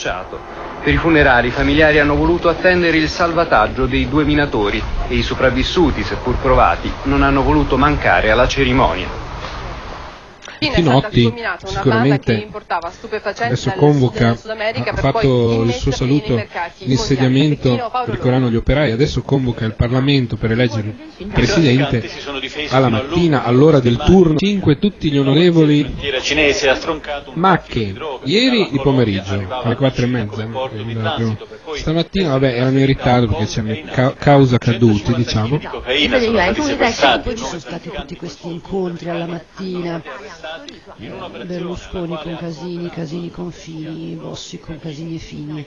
minacciato. Per i funerali i familiari hanno voluto attendere il salvataggio dei due minatori e i sopravvissuti, seppur provati, non hanno voluto mancare alla cerimonia. Pinotti sicuramente adesso convoca, ha fatto il suo saluto di insediamento ricordando gli operai, adesso convoca il Parlamento per eleggere il Presidente alla mattina, all'ora del turno, 5 tutti gli onorevoli Macche, ieri di pomeriggio alle 4 e mezza, stamattina vabbè erano in ritardo perché c'è causa caduti diciamo. E ci sono stati tutti questi incontri alla mattina Berlusconi con Casini, Casini con Fini, Bossi con Casini e Fini.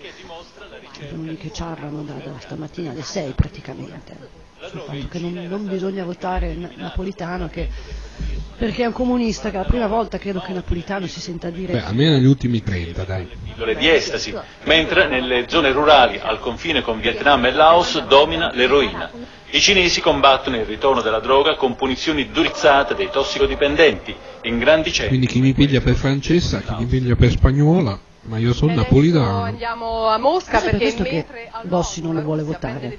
Sono lì che ciarrano da, da stamattina alle 6 praticamente. Sul fatto che non, non bisogna votare Napolitano che, perché è un comunista che è la prima volta credo che Napolitano si senta dire... Beh, almeno negli ultimi 30 dai. Di estasi, mentre nelle zone rurali al confine con Vietnam e Laos domina l'eroina. I cinesi combattono il ritorno della droga con punizioni durizzate dei tossicodipendenti in grandi centri. Quindi chi mi piglia per francesa, chi mi piglia per spagnola, ma io sono napolitano. Andiamo a Mosca per questo che Bossi non lo vuole votare.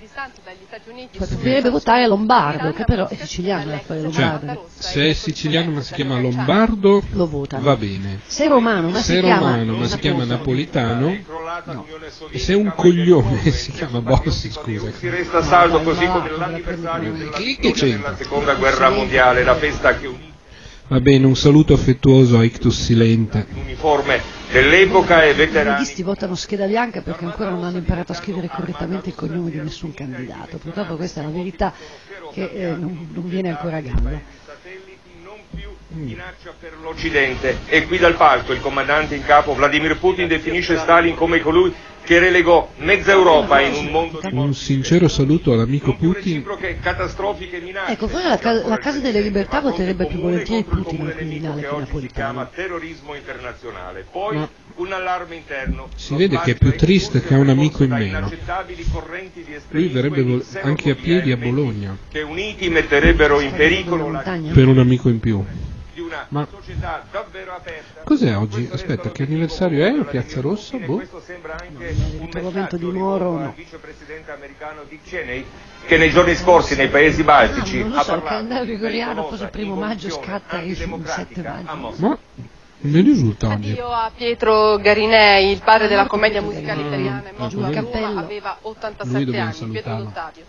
Preferirebbe votare Lombardo, che però è siciliano, Raffaele Lombardo. Cioè, se è siciliano ma si chiama Lombardo, lo votano. va bene. Se è romano ma se si romano, chiama ma si chiama napolitano, no. E se è un coglione si chiama Bossi, scusa. Si resta saldo così come l'anniversario della, seconda guerra mondiale, la festa che unì Va bene, un saluto affettuoso a Ictus Silente. Uniforme dell'epoca e veterani. I leghisti votano scheda bianca perché ancora non hanno imparato a scrivere correttamente il cognome di nessun candidato. Purtroppo questa è la verità che eh, non, non viene ancora a galla minaccia per l'Occidente e qui dal palco il comandante in capo Vladimir Putin definisce Stalin come colui che relegò mezza Europa in un mondo di Un sincero saluto all'amico Putin. Ecco, forse la, ca- la, Casa delle Libertà voterebbe più volentieri Putin al Quirinale che Napolitano. terrorismo internazionale. Poi Ma un allarme interno. Si vede che è più triste che ha un amico in meno. Lui verrebbe anche a piedi a Bologna. Che uniti metterebbero in pericolo per un amico in più. Ma cos'è oggi? Aspetta, che anniversario è Piazza Rossa? Boh. Il ritrovamento di Moro no. vicepresidente americano Dick Cheney che nei giorni scorsi nei paesi baltici no, non lo so, il calendario gregoriano forse il primo maggio scatta il 7 maggio. Ma mi risulta oggi. Addio a Pietro Garinei, il padre della commedia musicale italiana, è morto a Roma, aveva 87 anni, Pietro D'Ottavio.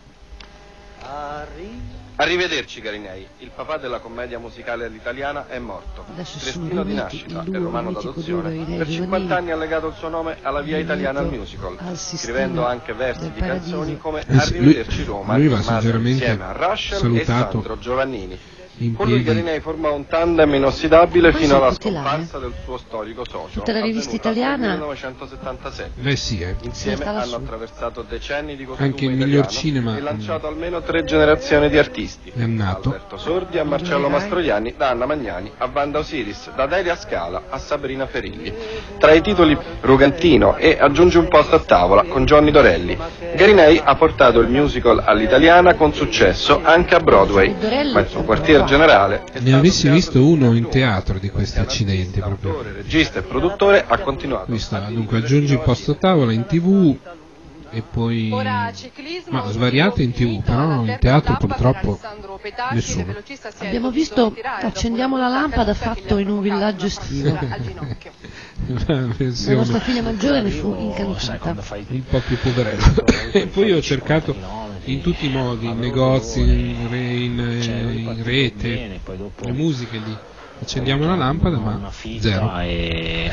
Arrivederci Garinei, il papà della commedia musicale all'italiana è morto. Triestino di nascita e romano d'adozione. Per 50 anni ha legato il suo nome alla via italiana al musical, scrivendo anche versi di canzoni come lui- Arrivederci Roma, lui va firmate sinceramente insieme a Russell salutato e Sandro Giovannini. In Con lui piedi. Garinei formò un tandem inossidabile Poi fino alla tutelare. scomparsa del suo storico socio. Tutta la rivista italiana- 1977. Eh sì, eh. Insieme hanno su. attraversato decenni di costume Anche il miglior cinema, e lanciato almeno tre generazioni di artisti. È nato. Alberto Sordi a Marcello Mastroianni, da Anna Magnani a Wanda Osiris, da Delia Scala a Sabrina Ferilli. Tra i titoli Rugantino e Aggiungi un posto a tavola con Johnny Dorelli. Garinei ha portato il musical all'italiana con successo anche a Broadway, ma il suo quartier generale Ne avessi visto uno un in teatro di questi accidenti proprio. Regista e produttore ha continuato. Visto, dunque aggiungi il posto a tavola in tv e poi ma svariate in tv, però in teatro purtroppo nessuno. Abbiamo visto Accendiamo la lampada fatto in un villaggio estivo. La nostra figlia maggiore ne fu incantata. un po' più poverello. e poi ho cercato in tutti i modi, in negozi, in, re- in, eh, in rete, le musiche di accendiamo la lampada, ma zero. e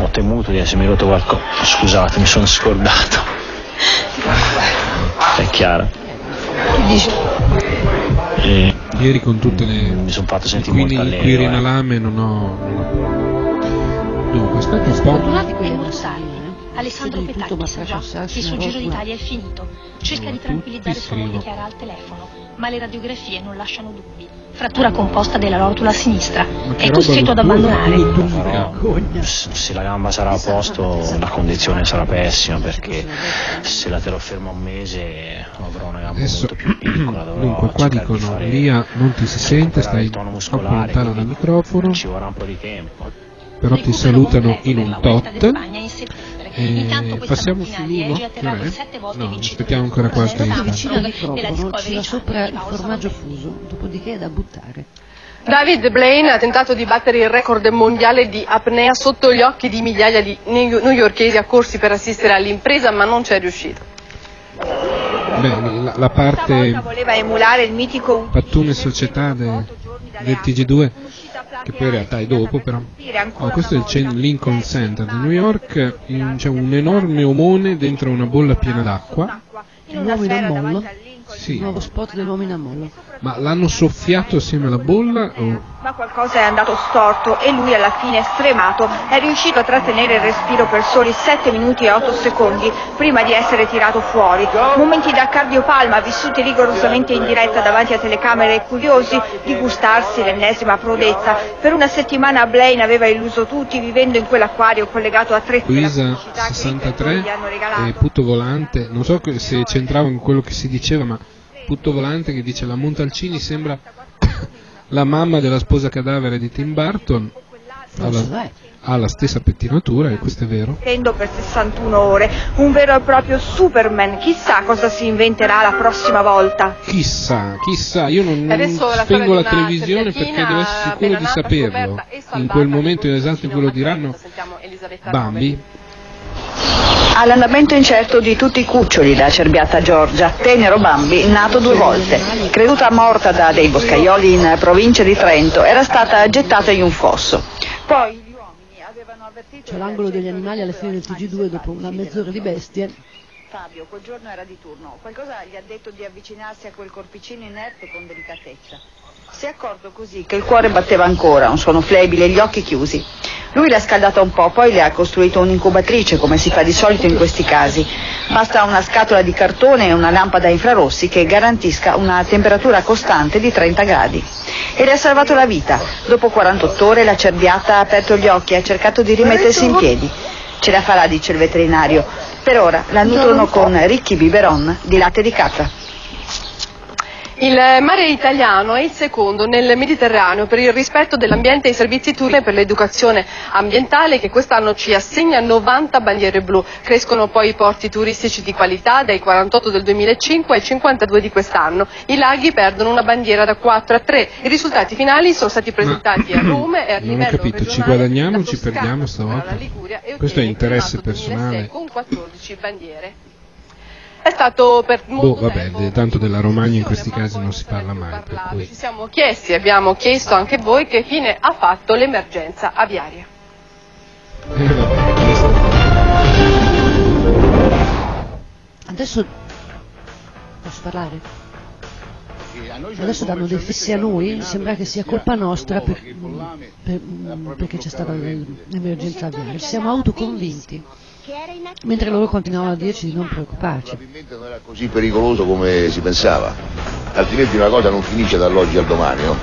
ho temuto di essermi rotto qualcosa. Scusate, mi sono scordato. È chiara. E Ieri con tutte le mi sono fatto sentire Quindi molto qui allegro. eh. Rinalame non ho... Dunque, aspetta un po'. Alessandro Petacchi ma sa già faccia che il suo giro d'Italia è finito. Cerca di tranquillizzare sua moglie. Chiara al telefono, ma le radiografie non lasciano dubbi. Frattura composta della rotula sinistra. È costretto ad abbandonare. se la gamba sarà a posto la condizione sarà pessima perché se la terrò ferma un mese avrò una gamba Adesso, molto più piccola dunque, qua dicono, Lia non ti si sente, stai troppo lontano dal microfono, ci vorrà un po' di tempo però ti salutano in un tot d'Espagna in settembre. E passiamo sull'uno, no, aspettiamo ancora qualche microfono, c'era sopra il formaggio fuso, dopodiché è da buttare. David Blaine ha tentato di battere il record mondiale di apnea sotto gli occhi di migliaia di newyorkesi accorsi per assistere all'impresa, ma non ci è riuscito. Beh, la, la parte voleva emulare il mitico Pattume Società de, del TG2 che poi in realtà è dopo però. oh, questo è il Lincoln Center di New York c'è un enorme omone dentro una bolla piena d'acqua. l'uomo in ammollo sì. il nuovo spot dell'uomo in ammollo ma l'hanno soffiato assieme alla bolla? O... Ma qualcosa è andato storto e lui alla fine stremato è riuscito a trattenere il respiro per soli 7 minuti e 8 secondi prima di essere tirato fuori. Momenti da cardiopalma vissuti rigorosamente in diretta davanti a telecamere e curiosi di gustarsi l'ennesima prodezza. Per una settimana Blaine aveva illuso tutti vivendo in quell'acquario collegato a tre Luisa 63 e Putto Volante, non so se c'entrava in quello che si diceva ma Putto Volante che dice la Montalcini sembra la mamma della sposa cadavere di Tim Burton. Ha la, ha la stessa pettinatura e questo è vero. Per 61 ore un vero e proprio Superman. Chissà cosa si inventerà la prossima volta. Chissà chissà io non, non spengo la televisione perché devo essere sicuro di saperlo. In quel momento esatto in cui lo diranno Bambi All'andamento incerto di tutti i cuccioli da Cerbiata Giorgia, tenero Bambi, nato due volte. Creduta morta da dei boscaioli in provincia di Trento, era stata gettata in un fosso. Poi gli uomini avevano avvertito... C'è l'angolo degli animali alla fine del TG2 dopo una mezz'ora di bestie. Fabio, quel giorno era di turno. Qualcosa gli ha detto di avvicinarsi a quel corpicino inerte con delicatezza. Si è accorto così che il cuore batteva ancora, un suono flebile e gli occhi chiusi. Lui l'ha scaldata un po', poi le ha costruito un'incubatrice, come si fa di solito in questi casi. Basta una scatola di cartone e una lampada a infrarossi che garantisca una temperatura costante di 30 gradi. E le ha salvato la vita. Dopo 48 ore la cerbiata ha aperto gli occhi e ha cercato di rimettersi in piedi. Ce la farà, dice il veterinario. Per ora la nutrono con ricchi biberon di latte di capra. Il mare italiano è il secondo nel Mediterraneo per il rispetto dell'ambiente e i servizi turistici e per l'educazione ambientale che quest'anno ci assegna 90 bandiere blu. Crescono poi i porti turistici di qualità dai 48 del 2005 ai 52 di quest'anno. I laghi perdono una bandiera da 4 a 3. I risultati finali sono stati presentati Ma, a Roma e a non livello ho capito, ci guadagniamo o ci perdiamo stavolta? Questo è interesse personale. Con 14 bandiere. È stato per molto boh, vabbè, tempo tanto della Romagna in questi casi non si parla mai. Per cui... Ci siamo chiesti, abbiamo chiesto anche voi che fine ha fatto l'emergenza aviaria. Eh, Adesso posso parlare? Adesso danno dei fissi a noi, sembra che sia colpa nostra per, per, perché c'è stata l'emergenza aviaria. Ci siamo autoconvinti mentre loro continuavano a dirci di non preoccuparci. Probabilmente non era così pericoloso come si pensava, altrimenti una cosa non finisce dall'oggi al domani, no?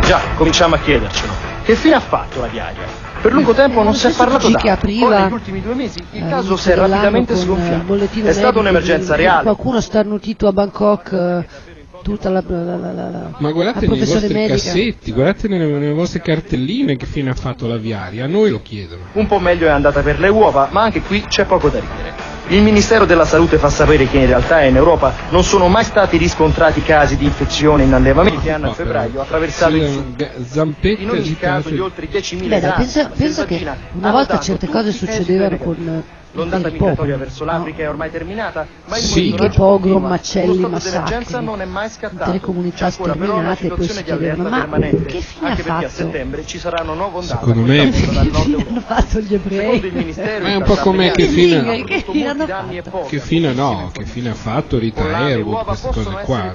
Già, cominciamo a chiedercelo. Che fine ha fatto la diaria? Per lungo tempo non si è parlato d'altro. apriva Poi negli ultimi due mesi il caso si è rapidamente sgonfiato. È stata un'emergenza reale. Qualcuno starnutito a Bangkok eh, tutta la, la, la, la Ma guardate nei vostri medica. cassetti, guardate nelle, nelle, vostre cartelline che fine ha fatto l'aviaria, a noi lo chiedono. Un po' meglio è andata per le uova, ma anche qui c'è poco da ridere. Il Ministero della Salute fa sapere che in realtà in Europa non sono mai stati riscontrati casi di infezione in allevamenti che hanno a febbraio attraversato il sud. Zampetta in ogni caso gli oltre 10.000 Beh, pensa, pensa che una volta certe cose succedevano con L'ondata migratoria verso l'Africa no. è ormai terminata, ma il sì, che pogrom, macelli, massacri, non è mai scattato. le comunità sterminate e poi si chiedevano ma che fine anche ha fatto? a settembre ci saranno nuove ondate. Secondo me hanno fatto gli ebrei. Ma è un po' come che fine, che fine hanno fatto? Che fine no, che fine ha fatto Rita Hayworth, queste cose qua.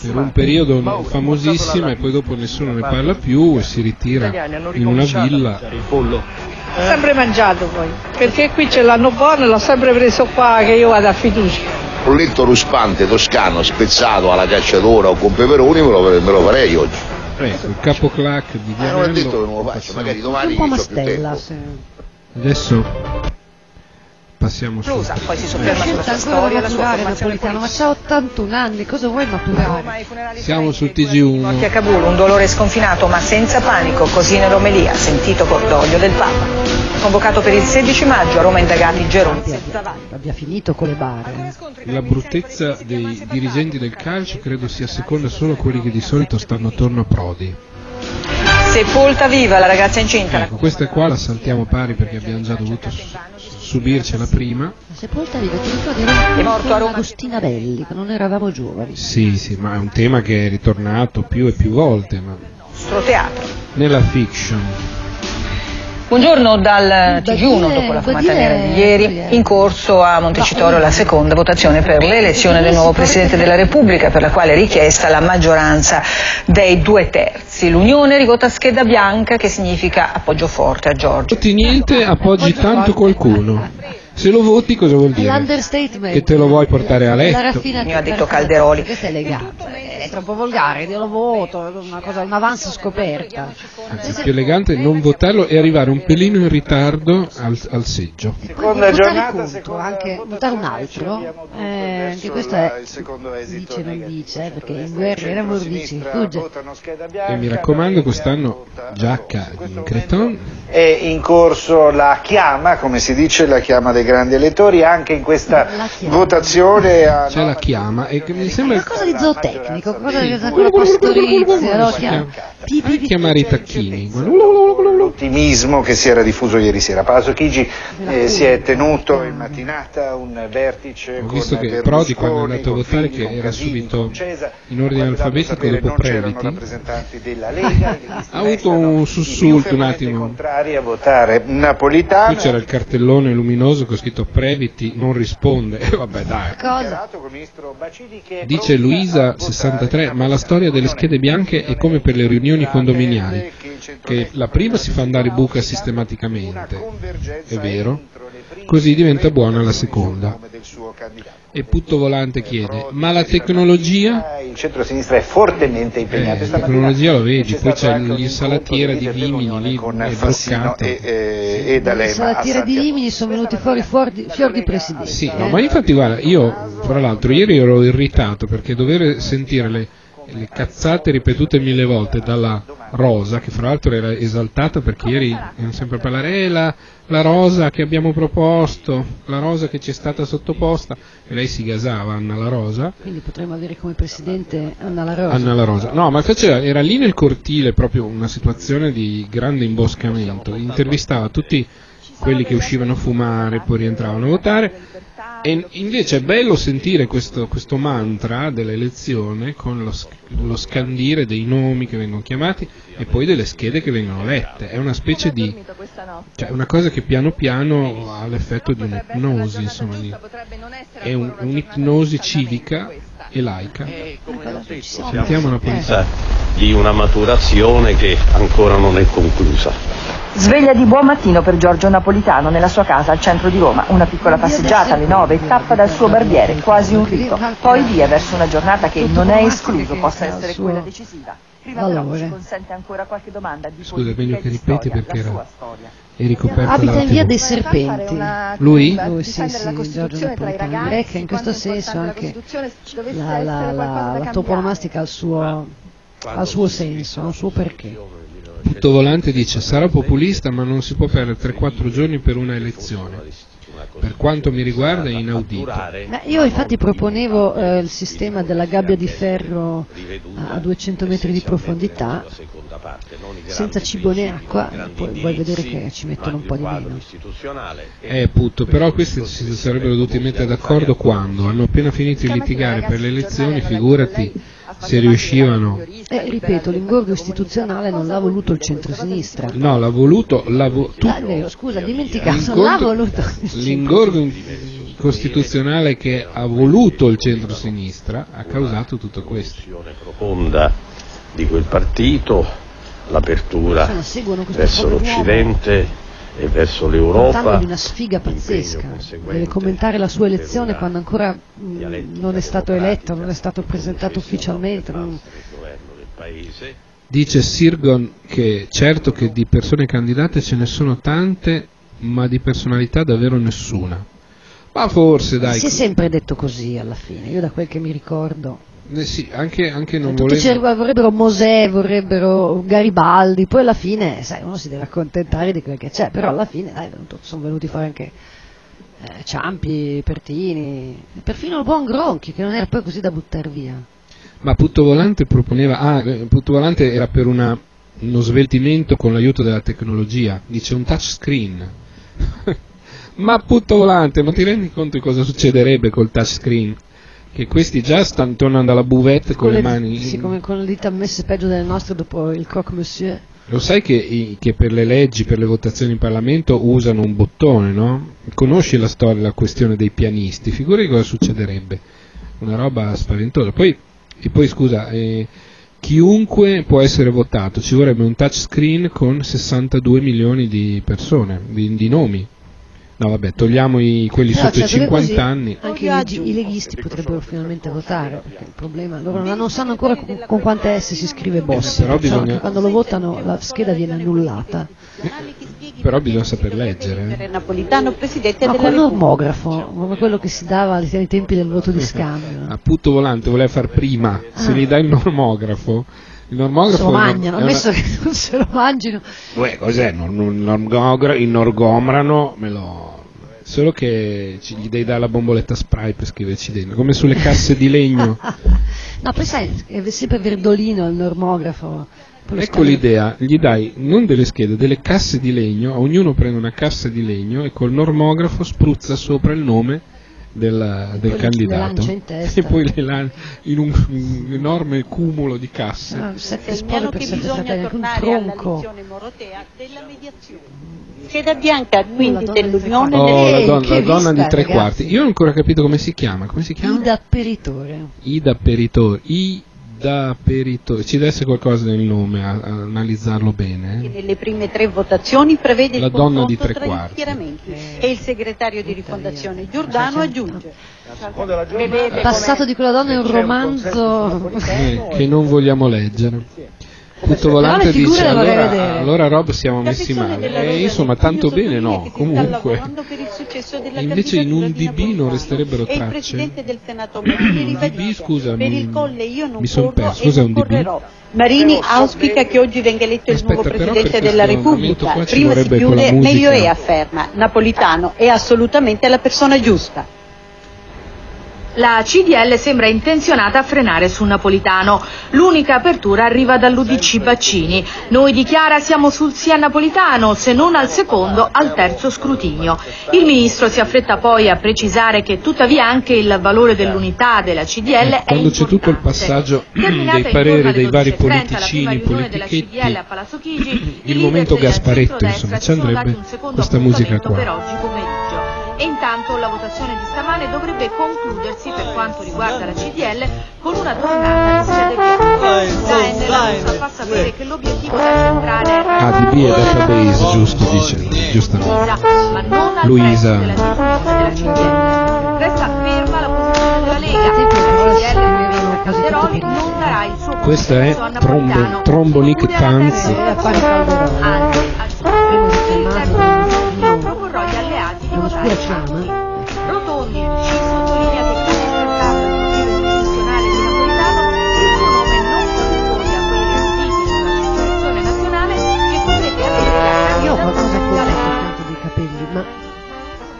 Per un periodo famosissima e poi dopo nessuno ne parla più e si ritira in una villa. Ho sempre mangiato poi, perché qui ce l'hanno buono e l'ho sempre preso qua che io vado a fiducia. Un letto ruspante toscano spezzato alla cacciatora o con peperoni me lo, me lo farei oggi. Ecco, il capo clac di Vianello. Eh, non è detto che non lo faccio, magari domani un po' ho più tempo. Se... Adesso passiamo su. Plusa, poi si sofferma sulla sua storia, la sua Napolitano, ma c'ha 81 anni, cosa vuoi maturare? Siamo sul TG1. Occhi a Kabul, un dolore sconfinato ma senza panico, così nell'omelia, sentito cordoglio del Papa. Convocato per il 16 maggio a Roma indagati Geroni. Abbia finito con le bare. La bruttezza dei dirigenti del calcio credo sia seconda solo a quelli che di solito stanno attorno a Prodi. Sepolta viva la ragazza incinta. Ecco, questa qua la saltiamo pari perché abbiamo già dovuto subircela prima. Sepolta viva, ti ricordi? È morto a Roma. Agostina Belli, che non eravamo giovani. Sì, sì, ma è un tema che è ritornato più e più volte. Ma... Nostro teatro. Nella fiction. Buongiorno dal TG1 dopo la fumata nera di ieri, in corso a Montecitorio la seconda votazione per l'elezione del nuovo Presidente della Repubblica per la quale è richiesta la maggioranza dei due terzi. L'Unione rivota scheda bianca che significa appoggio forte a Giorgio. Tutti niente, appoggi tanto qualcuno. Se lo voti cosa vuol dire? Che te lo vuoi portare a letto? Mi ha detto Calderoli. È è troppo volgare, io lo voto, è una cosa, un avanzo scoperta. Anzi, più elegante non votarlo e arrivare un pelino in ritardo al, al seggio. Seconda giornata, seconda, anche votare un altro, eh, anche questo è, dice non dice, perché in guerra era mordici, fugge. E mi raccomando quest'anno giacca in creton. È in corso la chiama, come si dice, la chiama dei grandi elettori anche in questa votazione. A... C'è la chiama e mi sembra qualcosa di zootecnico, qualcosa di quella pastorizia, no? Chiamare i tacchini. L'ottimismo che si era diffuso ieri sera. Palazzo Chigi eh, si è tenuto in mattinata un vertice. Ho visto che Prodi quando è andato a votare che era subito in ordine alfabetico dopo Previti. ha avuto un sussulto un attimo. a. Qui c'era il cartellone luminoso con scritto Previti non risponde, vabbè dai. Cosa? Dice Luisa 63, ma la storia delle schede bianche è come per le riunioni condominiali, che la prima si fa andare buca sistematicamente, è vero, così diventa buona la seconda. E Putto Volante chiede, ma la tecnologia? Il centro-sinistra è fortemente impegnato. Eh, la tecnologia lo vedi, poi c'è l'insalatiera di Vimini lì, è bloccata. E, e, e L'insalatiera di Vimini sono venuti fuori fuori, fior di presidente. Sì, no, ma infatti guarda, io fra l'altro ieri ero irritato perché dover sentire le le cazzate ripetute mille volte dalla Rosa, che fra l'altro era esaltata perché ieri abbiamo sempre parlare, eh, la, la Rosa che abbiamo proposto, la Rosa che ci è stata sottoposta, e lei si gasava, Anna La Rosa. Quindi potremmo avere come presidente Anna La Rosa. Anna La Rosa. No, ma faceva, era lì nel cortile proprio una situazione di grande imboscamento, intervistava tutti quelli che uscivano a fumare, poi rientravano a votare e invece è bello sentire questo, questo mantra dell'elezione con lo, lo, scandire dei nomi che vengono chiamati e poi delle schede che vengono lette. È una specie di. cioè una cosa che piano piano ha l'effetto di un'ipnosi, insomma, di, è un, un'ipnosi civica e laica. Sentiamo la polizia. Di una maturazione che ancora non è conclusa. Sveglia di buon mattino per Giorgio Napolitano nella sua casa al centro di Roma. Una piccola passeggiata alle nove, tappa dal suo barbiere, quasi un rito. Poi via verso una giornata che non è escluso possa essere quella decisiva. Prima allora. però ci consente ancora qualche domanda di Scusa, è meglio che ripeti perché era è ricoperto Abita in via dei serpenti. Lui? Lui sì, sì, Giorgio Napolitano. Direi che in questo senso anche la, la, la, la toponomastica ha il suo, ha il suo senso, ha il suo perché. Putto Volante dice sarà populista ma non si può perdere 3-4 giorni per una elezione. Per quanto mi riguarda è inaudito. io infatti proponevo eh, il sistema della gabbia di ferro a 200 metri di profondità, senza cibo né acqua, poi vuoi vedere che ci mettono un po' di meno. Eh putto, però questi si sarebbero dovuti mettere d'accordo quando? Hanno appena finito di litigare per le elezioni, figurati se riuscivano. Eh, ripeto, l'ingorgo istituzionale non l'ha voluto il centro-sinistra. No, l'ha voluto. L'ha vo- tu- ah, scusa, dimenticato, l'ha voluto. L'ingorgo costituzionale che ha voluto il centro-sinistra ha causato tutto questo. profonda di quel partito, l'apertura verso l'Occidente e verso l'Europa. di una sfiga pazzesca, deve commentare la sua elezione quando ancora mh, non è stato eletto, non è stato presentato ufficialmente. Non... Dice Sirgon che certo che di persone candidate ce ne sono tante, ma di personalità davvero nessuna. Ma forse dai. Si è sempre detto così alla fine, io da quel che mi ricordo. Eh sì, anche, anche non Tutti volevo... vorrebbero Mosè, vorrebbero Garibaldi, poi alla fine, sai, uno si deve accontentare di quel che c'è, però alla fine, dai, sono venuti fuori anche eh, Ciampi, Pertini, perfino il buon Gronchi, che non era poi così da buttare via. Ma Putto Volante proponeva, ah, eh, Putto Volante era per una, uno sveltimento con l'aiuto della tecnologia, dice un touchscreen. ma Putto Volante, ma ti rendi conto di cosa succederebbe col touchscreen? Che questi già stanno tornando alla buvette con, con le, le, mani. Sì, come con le dita messe peggio delle nostre dopo il croque monsieur. Lo sai che, che, per le leggi, per le votazioni in Parlamento usano un bottone, no? Conosci la storia, la questione dei pianisti, figuri cosa succederebbe. Una roba spaventosa. Poi, e poi scusa, eh, chiunque può essere votato, ci vorrebbe un touchscreen con 62 milioni di persone, di, di nomi. No, vabbè, togliamo i, quelli no, sotto i 50 così, anni. Anche i, i, leghisti potrebbero finalmente votare, perché il problema loro non sanno ancora con, con quante S si scrive Bossi, però bisogna... quando lo votano la scheda viene annullata. Però bisogna saper leggere. Eh. Napolitano, presidente no, della normografo, come quello che si dava ai tempi del voto di scambio. A Putto Volante voleva far prima, se ah. gli dai il normografo il normografo se lo mangiano, ammesso una... che non se lo mangino. Uè, cos'è? Il norgomrano me lo... Solo che ci gli devi dare la bomboletta spray per scriverci dentro, come sulle casse di legno. no, poi sai, è sempre verdolino il normografo. Ecco l'idea, gli dai non delle schede, delle casse di legno, ognuno prende una cassa di legno e col normografo spruzza sopra il nome del, del candidato e poi le lan- in un, un, enorme cumulo di casse. Ah, Segnalo che bisogna tornare alla lezione morotea della mediazione. Scheda bianca quindi dell'Unione oh, la donna, la donna di tre ragazzi. quarti. Io non ho ancora capito come si chiama. Come si chiama? Ida Peritore. Ida Peritore. I da perito ci desse qualcosa nel nome a, a analizzarlo bene eh? nelle prime tre votazioni prevede la il donna di tre quarti. e il segretario di rifondazione. Giordano aggiunge. Passato di quella donna è un romanzo eh, che non vogliamo leggere tutto volante dice allora, allora, Rob siamo messi male e insomma tanto bene no comunque. invece in un DB non resterebbero tracce. un DB scusa mi, mi sono perso. cos'è un DB? Marini auspica che oggi venga eletto il nuovo Presidente della Repubblica. prima si chiude meglio è afferma Napolitano è assolutamente la persona giusta la CDL sembra intenzionata a frenare su Napolitano. L'unica apertura arriva dall'Udc Baccini. Noi dichiara siamo sul sia Napolitano, se non al secondo, al terzo scrutinio. Il ministro si affretta poi a precisare che tuttavia anche il valore dell'unità della CDL eh, è Quando c'è tutto il passaggio dei pareri dei vari politicini, politichetti, il momento Gasparetto, insomma, ci andrebbe questa musica qua e intanto la votazione di stamane dovrebbe concludersi per quanto riguarda la CDL con una tornata di sede bianca. La Enel fa sapere che l'obiettivo da centrale è ADB e database, giusto, dice, giustamente. Ma non al Luisa. della della CDL. Resta ferma la posizione della Lega. Calderoli non darà il suo Questa è trombo, Trombonic Tanz. Alleati di votare Rotondi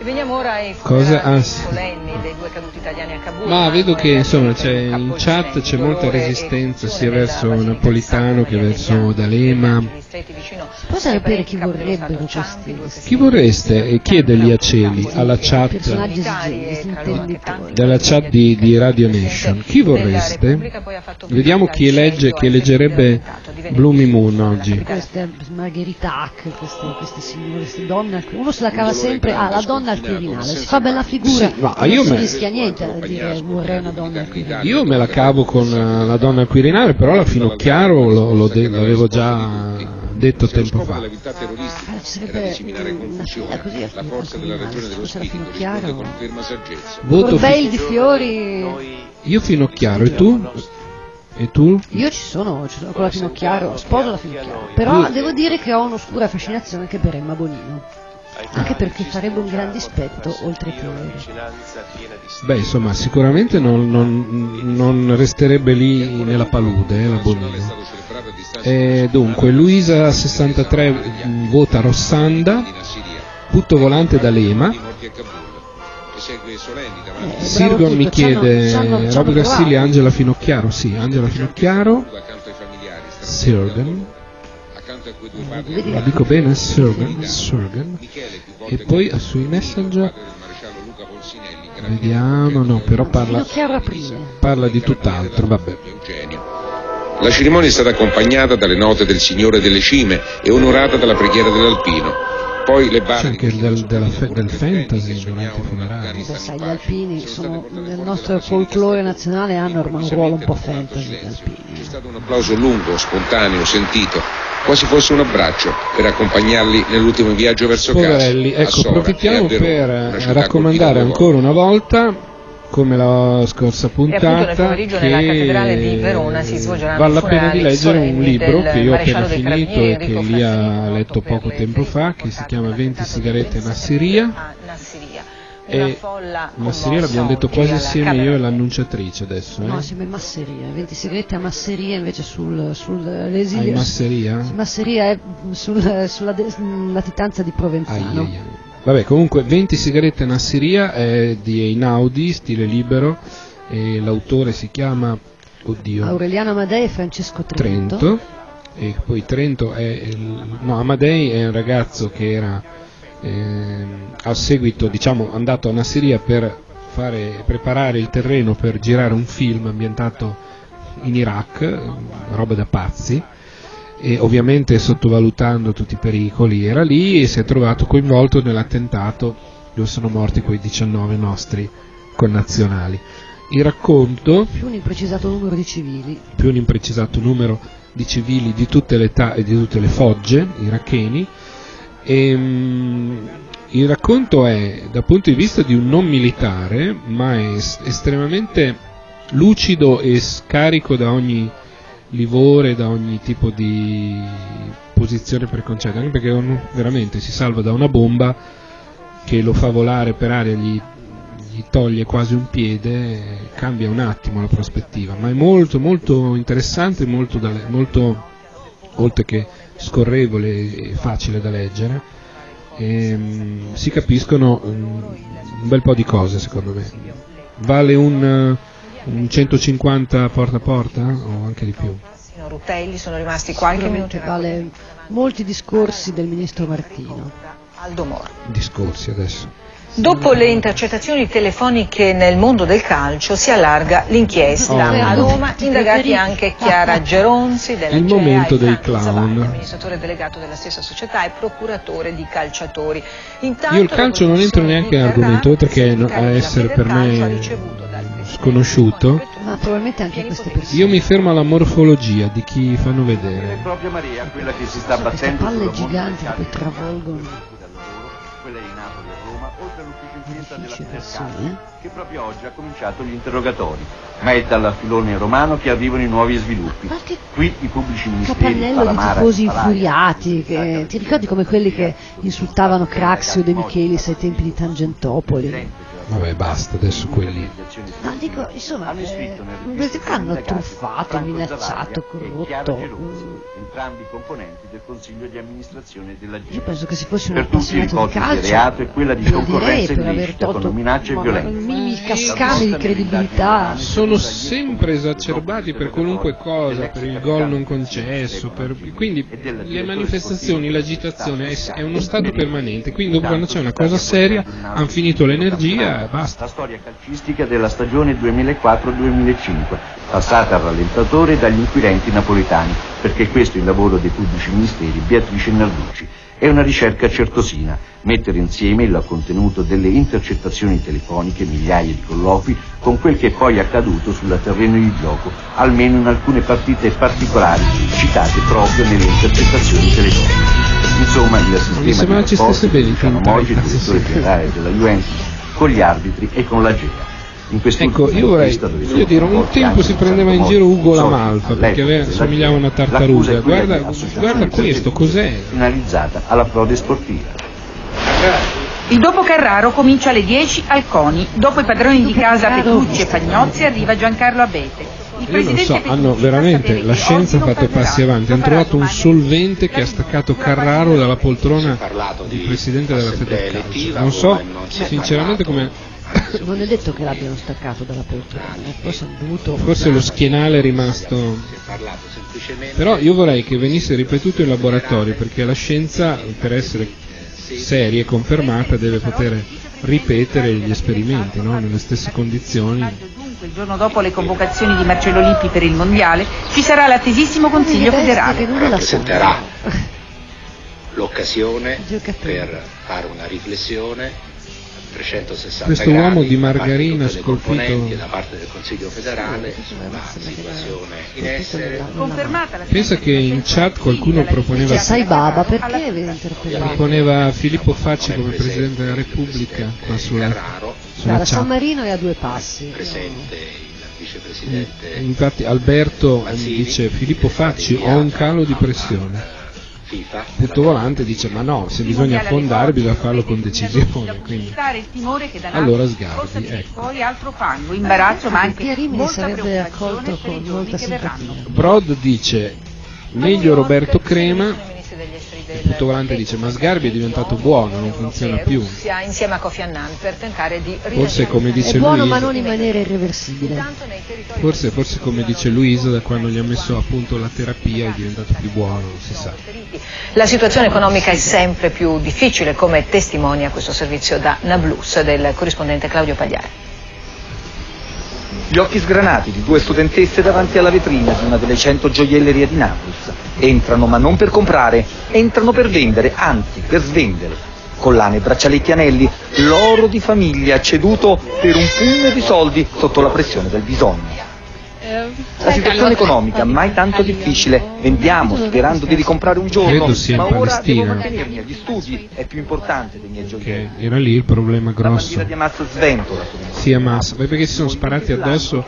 veniamo ora ai Cosa? Ah, sì. dei due caduti italiani a Kabul. Ma vedo che insomma c'è in chat c'è molta resistenza sia verso Napolitano che verso D'Alema. Può sapere chi vorrebbero questi? Chi vorreste? Chiedergli a Celi, alla chat della chat di, di, Radio Nation. Chi vorreste? Vediamo chi elegge, chi eleggerebbe Bloomy Moon oggi. Queste Margherita queste, queste signore, queste donne, uno se la cava sempre, ah la donna al Quirinale, si fa bella figura, sì, non si rischia niente a dire vorrei una donna al Quirinale. Io me la cavo con eh, la donna al Quirinale, però la Finocchiaro lo, lo de- l'avevo già detto tempo fa. Ah, sarebbe una fila così la forza della ragione dello spirito risponde con ferma saggezza. Voto fi- di fiori. Io Finocchiaro e tu? E tu? Io ci sono, ci sono con la Finocchiaro, sposo la Finocchiaro, però devo dire che ho un'oscura fascinazione anche per Emma Bonino. anche perché farebbe un gran dispetto oltre che Beh, insomma, sicuramente non, non, non resterebbe lì nella palude, eh, la Bonino. Eh, dunque, Luisa 63 vota Rossanda, Putto Volante da Lema. Eh, Sirgon mi chiede Rob Grassilli e Angela Finocchiaro, sì, Angela Finocchiaro, Sirgon, la dico bene, Sirgon, Sirgon, e poi sui messenger? vediamo, no, però parla, parla di tutt'altro, vabbè. La cerimonia è stata accompagnata dalle note del Signore delle Cime e onorata dalla preghiera dell'Alpino. Poi le barre... C'è anche del, della, del fantasy durante i funerali. Sai, gli alpini sono, nel nostro folklore nazionale hanno ormai un ruolo un po' fantasy gli alpini. C'è stato un applauso lungo, spontaneo, sentito, quasi fosse un abbraccio per accompagnarli nell'ultimo viaggio verso Poverelli, casa. ecco, approfittiamo per raccomandare ancora una volta come la scorsa puntata che nella cattedrale di Verona si vale la pena di leggere un libro che io ho appena finito e che lì ha letto poco tempo fa che si chiama 20 sigarette Nassiria e Masseria l'abbiamo detto quasi insieme io e l'annunciatrice adesso eh? no sembra Masseria 20 sigarette a Masseria invece sul, sull'esilio ah, Masseria? Masseria è sul, sulla latitanza di Provenzano ai, ai, ai. Vabbè, comunque 20 sigarette Nassiria è di Einaudi, stile libero, e l'autore si chiama oddio, Aureliano Amadei e Francesco Trento. Trento. E poi Trento è il, no, Amadei è un ragazzo che era eh, a seguito, diciamo, andato a Nassiria per fare, preparare il terreno per girare un film ambientato in Iraq, roba da pazzi e ovviamente sottovalutando tutti i pericoli era lì e si è trovato coinvolto nell'attentato dove sono morti quei 19 nostri connazionali. Il racconto più un imprecisato numero di civili più un imprecisato numero di civili di tutte le età e di tutte le fogge iracheni e, um, il racconto è dal punto di vista di un non militare ma è estremamente lucido e scarico da ogni livore da ogni tipo di posizione preconcetta, anche perché uno veramente si salva da una bomba che lo fa volare per aria, gli, gli toglie quasi un piede, cambia un attimo la prospettiva, ma è molto molto interessante, molto, da, molto oltre che scorrevole e facile da leggere. E, um, si capiscono um, un bel po' di cose secondo me. Vale un 150 porta a porta o anche di più? Rutelli sono rimasti qualche minuto. Vale molti discorsi del ministro Martino. Aldo Moro. Discorsi adesso. Dopo le intercettazioni telefoniche nel mondo del calcio si allarga l'inchiesta. Oh. A Roma indagati anche Chiara Geronzi della Il momento dei clown. amministratore delegato della stessa società e procuratore di calciatori. Intanto Io il calcio non entro neanche in argomento, oltre che a essere per me sconosciuto. Ma probabilmente anche queste persone. Io mi fermo alla morfologia di chi fanno vedere. È proprio Maria quella che si sta battendo. Queste palle giganti che travolgono quella di Napoli a Roma, oltre all'ufficio inchiesta della Federcale, che proprio oggi ha cominciato gli interrogatori. Ma è dalla filone romano che arrivano i nuovi sviluppi. Qui i pubblici ministeri Capannello di tifosi infuriati, che... ti ricordi come quelli che insultavano Craxio De Michelis ai tempi di Tangentopoli? Vabbè, basta, adesso quelli. No, dico, insomma, eh, questi qua hanno truffato, minacciato, corrotto. Entrambi i componenti del consiglio di amministrazione della Io penso che se fosse un appassionato di calcio, di reato è quella di concorrenza illecita con minacce e violenza. Minimi di credibilità. Sono sempre esacerbati per qualunque cosa, per il gol non concesso, per... quindi le manifestazioni, l'agitazione è, è uno stato permanente, quindi quando c'è una cosa seria hanno finito l'energia basta. La storia calcistica della stagione 2004-2005, passata al rallentatore dagli inquirenti napoletani, perché questo è il lavoro dei pubblici ministeri Beatrice Narducci. È una ricerca certosina, mettere insieme il contenuto delle intercettazioni telefoniche, migliaia di colloqui, con quel che poi è accaduto sul terreno di gioco, almeno in alcune partite particolari citate proprio nelle intercettazioni telefoniche. Insomma, il sistema di rapporti Luciano Moggi, direttore generale della Juventus, con gli arbitri e con la GEA. ecco, io vorrei io dire, un tempo si prendeva in giro Ugo la Malfa perché aveva, somigliava a una tartaruga. Guarda, guarda questo, cos'è? Finalizzata alla frode sportiva. Il dopo Carraro comincia alle 10 al CONI. Dopo i padroni di casa Petrucci e Pagnozzi arriva Giancarlo Abete. Io non so, hanno veramente la scienza ha fatto passi avanti, hanno trovato un solvente che ha staccato Carraro dalla poltrona di presidente della Federcalcio. Non so sinceramente come non è detto che l'abbiano staccato dalla poltrona, forse, dovuto... forse lo schienale è rimasto. Però io vorrei che venisse ripetuto in laboratorio perché la scienza, per essere seria e confermata, deve poter ripetere gli esperimenti no? nelle stesse condizioni. Il giorno dopo le convocazioni di Marcello Lippi per il Mondiale ci sarà l'attesissimo Consiglio federale. Rappresenterà l'occasione per fare una riflessione 360 questo uomo di margarina scolpito da parte del Consiglio federale sulla situazione in essere pensa che in chat qualcuno proponeva sai Baba perché proponeva Filippo Facci come Presidente della Repubblica qua sulla, sulla San Marino è a due passi. Presente il vicepresidente infatti Alberto dice Filippo Facci ho un calo di pressione FIFA. Punto volante dice ma no, se bisogna affondare bisogna farlo con decisione. Quindi. Allora Sgarbi, ecco. Poi altro fango, imbarazzo ma anche Rimini sarebbe accolto con molta simpatia. Brod dice meglio Roberto Crema tutto volante dice ma Sgarbi è diventato buono, non funziona più. Insieme a Kofi Annan per tentare di Forse come dice è buono lui, ma non in maniera irreversibile. Forse, forse come dice Luisa da quando gli ha messo appunto la terapia è diventato più buono, non si sa. La situazione economica è sempre più difficile come testimonia questo servizio da Nablus del corrispondente Claudio Pagliari. Gli occhi sgranati di due studentesse davanti alla vetrina di una delle cento gioiellerie di Naples. Entrano ma non per comprare, entrano per vendere, anzi per svendere. Collane, braccialetti, anelli, l'oro di famiglia ceduto per un pugno di soldi sotto la pressione del bisogno. La situazione economica mai tanto difficile, vendiamo sperando di ricomprare un giorno, ma ora devo mantenermi agli studi, è più importante dei miei gioielli. Che era lì il problema grosso. La di Hamas sventola. Sì, Hamas, perché si sono sparati addosso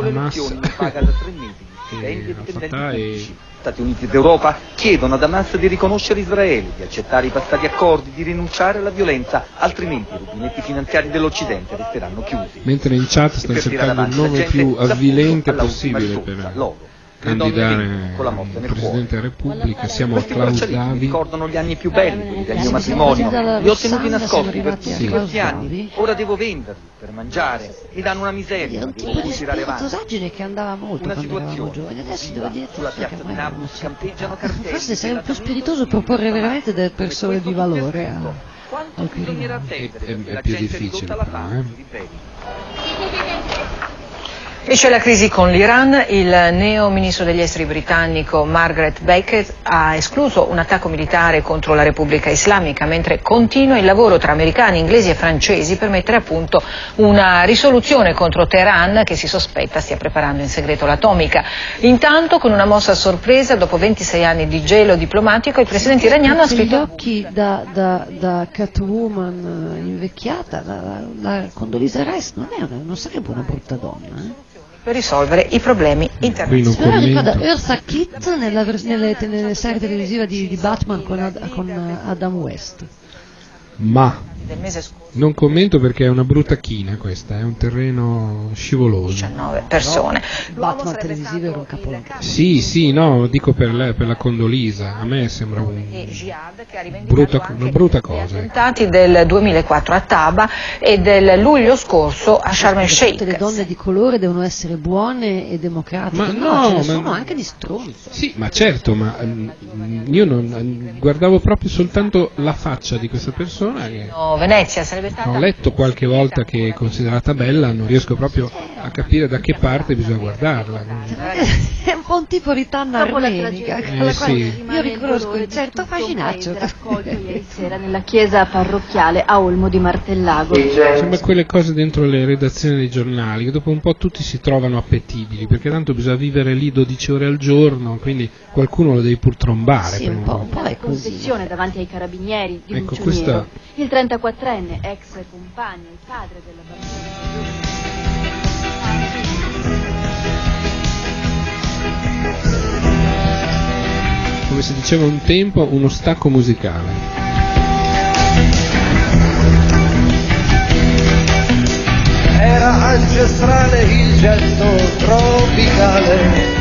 Hamas. e Fatah e Stati Uniti d'Europa chiedono ad Hamas di riconoscere Israele, di accettare i passati accordi, di rinunciare alla violenza, altrimenti i rubinetti finanziari dell'Occidente resteranno chiusi. Mentre in chat stanno cercando il nome più avvilente possibile per loro candidare Presidente della Repubblica, siamo a Klaus Davi. ricordano gli anni più belli, quelli del mio matrimonio. Li ho tenuti nascosti per tutti questi anni. Ora devo venderli per mangiare e danno una miseria. Tipo di spiritosaggine che andava molto una quando eravamo giovani. Adesso devo dire sulla piazza di Napoli campeggiano cartelli. Forse sarebbe più spiritoso proporre veramente delle persone di valore a, al Quirinale. È, è, è più difficile però, eh? E c'è la crisi con l'Iran, il neo ministro degli esteri britannico Margaret Beckett ha escluso un attacco militare contro la Repubblica Islamica, mentre continua il lavoro tra americani, inglesi e francesi per mettere a punto una risoluzione contro Teheran che si sospetta stia preparando in segreto l'atomica. Intanto, con una mossa a sorpresa, dopo 26 anni di gelo diplomatico, il presidente iraniano ha scritto... Gli occhi da, da, da Catwoman invecchiata, la, la Condoleezza Rice non, è una, non sarebbe una brutta donna. Eh? Per risolvere i problemi internazionali. Però ricorda Eartha Kitt nella, nelle, nelle, serie televisive di, di Batman con, con Adam West. Ma non commento perché è una brutta china questa, è un terreno scivoloso. 19 persone. No, Batman televisivo era un capolavoro. Sì, sì, no, dico per la, per la Condolisa, a me sembra un brutta, una brutta cosa. I attentati del 2004 a Taba e del luglio scorso a Sharm el Sheikh. Tutte le donne di colore devono essere buone e democratiche, ma no, no ce ne ma, sono anche di stronze. Sì, ma certo, ma um, io non, guardavo proprio soltanto la faccia di questa persona. Che... No, Venezia sarebbe. Ho letto qualche volta che è considerata bella, non riesco proprio a capire da che parte bisogna guardarla. È un po' un tipo ritanna armenica. Eh, sì. Io riconosco un certo fascinaccio. ieri sera nella chiesa parrocchiale a Olmo di Martellago. Sembra quelle cose dentro le redazioni dei giornali, che dopo un po' tutti si trovano appetibili, perché tanto bisogna vivere lì 12 ore al giorno, quindi qualcuno lo devi pur trombare. Sì, un po', un po' è così. davanti ai carabinieri di ecco, questa... Il 34enne, ex compagno il padre della bambina. Come si diceva un tempo, uno stacco musicale. Era ancestrale il getto tropicale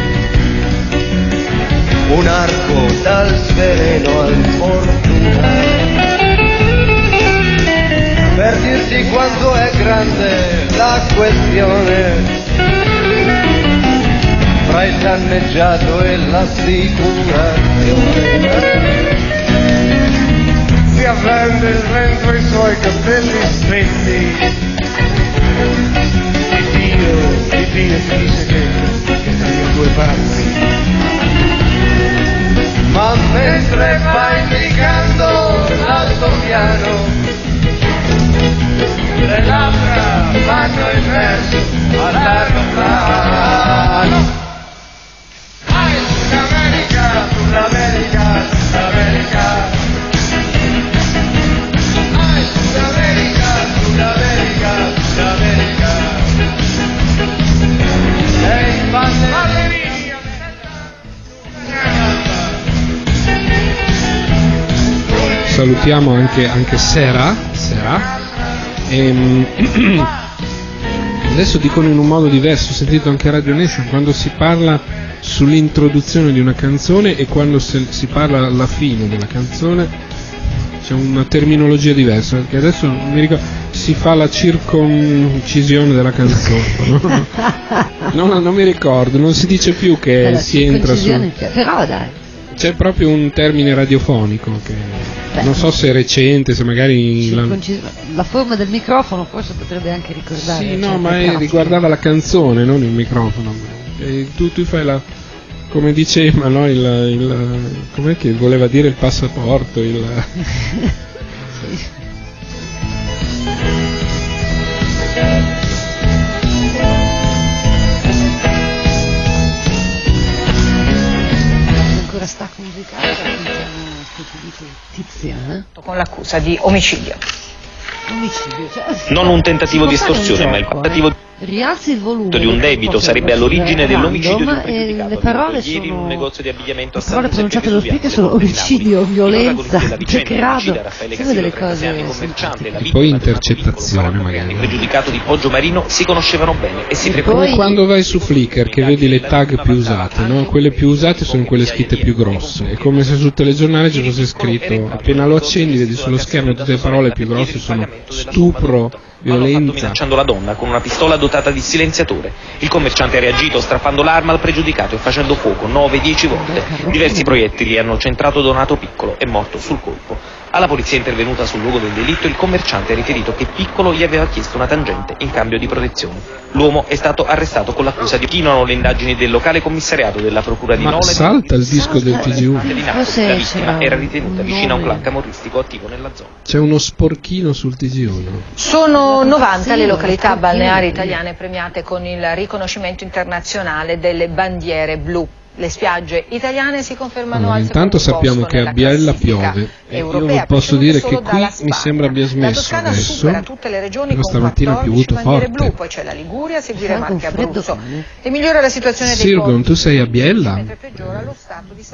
un arco dal sereno al porto Per dirti quanto è grande la questione fra il danneggiato e l'assicurazione si avvende il vento i suoi capelli stretti. Di Dio, di Dio si dice che, che dalle due parti. Ma mentre va indicando l'altopiano, le labbra fanno il verso a largo plano. Ai, sull'America, sull'America, sull'America. Salutiamo anche, anche Sera, Sera. Ehm, adesso dicono in un modo diverso, ho sentito anche Radio Nation quando si parla sull'introduzione di una canzone e quando si parla alla fine della canzone c'è una terminologia diversa, perché adesso mi ricordo, si fa la circoncisione della canzone, no? non, non, mi ricordo, non si dice più che si entra su... Però dai. C'è proprio un termine radiofonico che Beh, non so se è recente, se magari... La... la... forma del microfono forse potrebbe anche ricordare... Sì, no, ma è, riguardava la canzone, non il microfono. E tu, tu fai la come diceva, no, il, il, com'è che voleva dire il passaporto? Il... ancora stacco musicale Tizia, eh? con l'accusa di omicidio. Omicidio, cioè, non un tentativo di estorsione, ma il tentativo eh? Rialzi il volume di un debito sarebbe all'origine dell'omicidio di un pregiudicato. Le parole ieri sono... in un negozio di abbigliamento a le parole pronunciate dallo speaker sono omicidio, violenza, degrado, sono delle cose... E poi intercettazione magari. Il pregiudicato di Poggio Marino si conoscevano bene e si preparano. Come quando vai su Flickr che vedi le tag più usate, no? Quelle più usate sono quelle scritte più grosse. È come se sul telegiornale ci fosse scritto, appena lo accendi vedi sullo schermo tutte le parole più grosse sono stupro, violenza. minacciando la donna con una pistola dotata di silenziatore. Il commerciante ha reagito strappando l'arma al pregiudicato e facendo fuoco 9-10 volte. Diversi proiettili hanno centrato Donato Piccolo, è morto sul colpo. Alla polizia intervenuta sul luogo del delitto il commerciante ha riferito che Piccolo gli aveva chiesto una tangente in cambio di protezione. L'uomo è stato arrestato con l'accusa di continuano le indagini del locale commissariato della procura di Ma Nola. salta il disco del TGU. La vittima era ritenuta vicina a un clan camorristico attivo nella zona. C'è uno sporchino sul TGU. No? Sono 90 le località balneari italiane premiate con il riconoscimento internazionale delle bandiere blu le spiagge italiane si confermano allora, al intanto sappiamo che a Biella piove. E io non posso dire che qui mi sembra abbia smesso adesso. tutte le regioni però stamattina ha piovuto forte. blu, poi c'è la Liguria seguire Marche Abruzzo. e migliora la situazione dei Sirgon tu sei a Biella?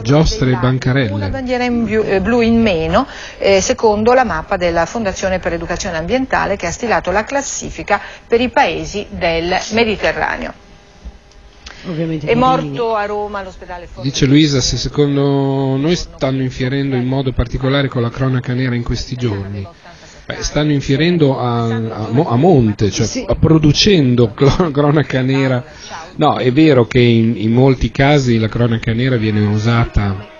Giostre e bancarelle una bandiera in blu, eh, blu in meno eh, secondo la mappa della Fondazione per l'Educazione Ambientale che ha stilato la classifica per i paesi del Mediterraneo Ovviamente è morto a Roma all'ospedale Forte. Dice Luisa se secondo noi stanno infierendo in modo particolare con la cronaca nera in questi giorni. Beh, stanno infierendo a, a, a monte, cioè sì. producendo cronaca nera. No, è vero che in, in molti casi la cronaca nera viene usata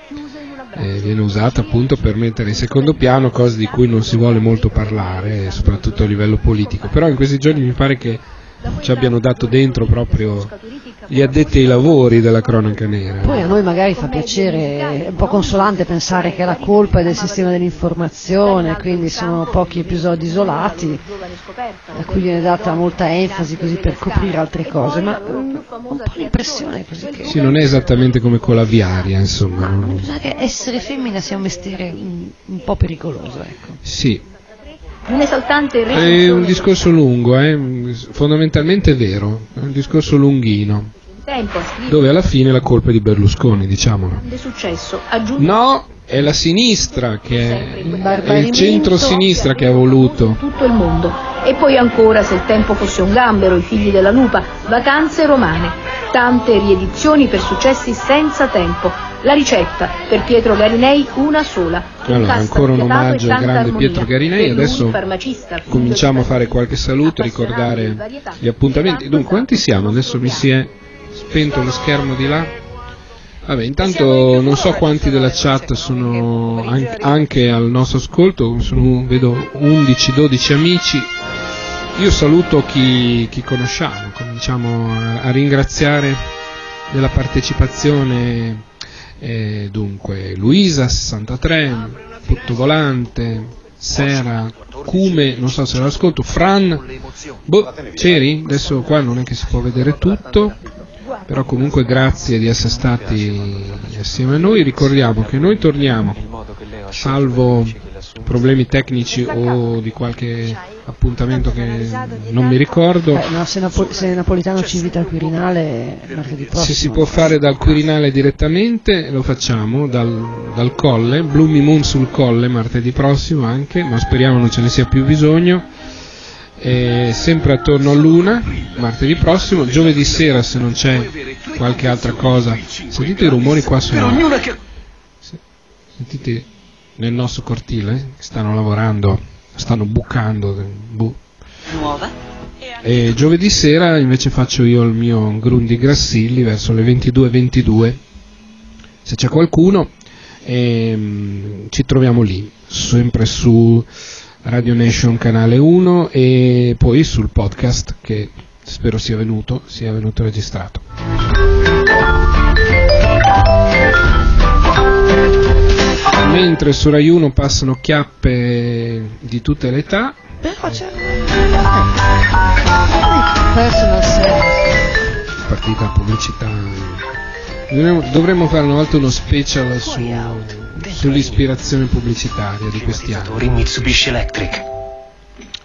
eh, viene usata appunto per mettere in secondo piano cose di cui non si vuole molto parlare, soprattutto a livello politico. Però in questi giorni mi pare che ci abbiano dato dentro proprio gli addetti ai lavori della cronaca nera. Poi a noi magari fa piacere, è un po' consolante pensare che la colpa è del sistema dell'informazione, quindi sono pochi episodi isolati a cui viene data molta enfasi così per coprire altre cose, ma um, un po' l'impressione così che... Sì, non è esattamente come con la viaria, insomma. Bisogna che essere femmina sia un mestiere un, un po' pericoloso, ecco. Sì, un esaltante È un discorso lungo, eh? fondamentalmente vero, è un discorso lunghino. dove alla fine la colpa è di Berlusconi, diciamolo. No, è la sinistra che è, è il centro-sinistra che ha voluto. Tutto il mondo. E poi ancora, se il tempo fosse un gambero, i figli della lupa, vacanze romane. Tante riedizioni per successi senza tempo. La ricetta per Pietro Garinei una sola. Allora, ancora un omaggio al grande Pietro Garinei, adesso cominciamo a fare qualche saluto, ricordare gli appuntamenti. Dunque, quanti siamo? Adesso mi si è spento lo schermo di là. Vabbè, intanto non so quanti della chat sono anche al nostro ascolto, sono, vedo 11-12 amici. Io saluto chi, chi conosciamo, cominciamo a, a, ringraziare della partecipazione eh, dunque Luisa 63, Putto Volante, Sera, Cume, non so se l'ascolto, Fran, boh, c'eri? Adesso qua non è che si può vedere tutto però comunque grazie di essere stati assieme a noi, ricordiamo che noi torniamo, salvo problemi tecnici o di qualche appuntamento che non mi ricordo. Beh, no, se, Napo- se, Napolitano ci invita al Quirinale martedì prossimo. Se si può fare dal Quirinale direttamente lo facciamo, dal, dal Colle, Bloomy Moon sul Colle martedì prossimo anche, ma speriamo non ce ne sia più bisogno eh, sempre attorno a luna, martedì prossimo, giovedì sera se non c'è qualche altra cosa. Sentite i rumori qua sono... Sentite nel nostro cortile, eh, stanno lavorando, stanno bucando. Bu. E giovedì sera invece faccio io il mio Grundi Grassilli verso le 22.22. Se c'è qualcuno ehm, ci troviamo lì, sempre su Radio Nation canale 1 e poi sul podcast che spero sia venuto, sia venuto registrato. Mentre su Rai 1 passano chiappe di tutte le età. Però c'è partita pubblicità. Dovremmo, dovremmo fare una volta uno special su sull'ispirazione pubblicitaria di questi anni. Mitsubishi Electric.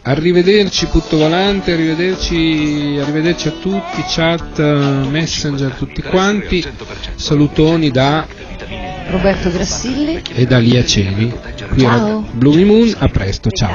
Arrivederci Putto Volante, arrivederci, arrivederci a tutti, chat, messenger, tutti quanti. Salutoni da Roberto Grassilli e da Lia Cevi. Qui ciao. a Bloomy Moon, a presto, ciao.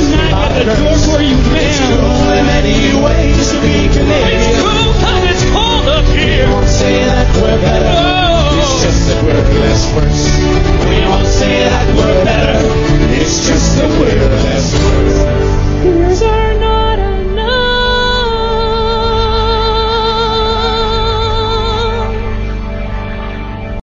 It's not the door for you, ma'am. It's cool in many ways to be Canadian. It's it's cold up here. We won't say that we're better. It's just that we're less worse. We won't say that we're better. It's just that we're less worse. Here's our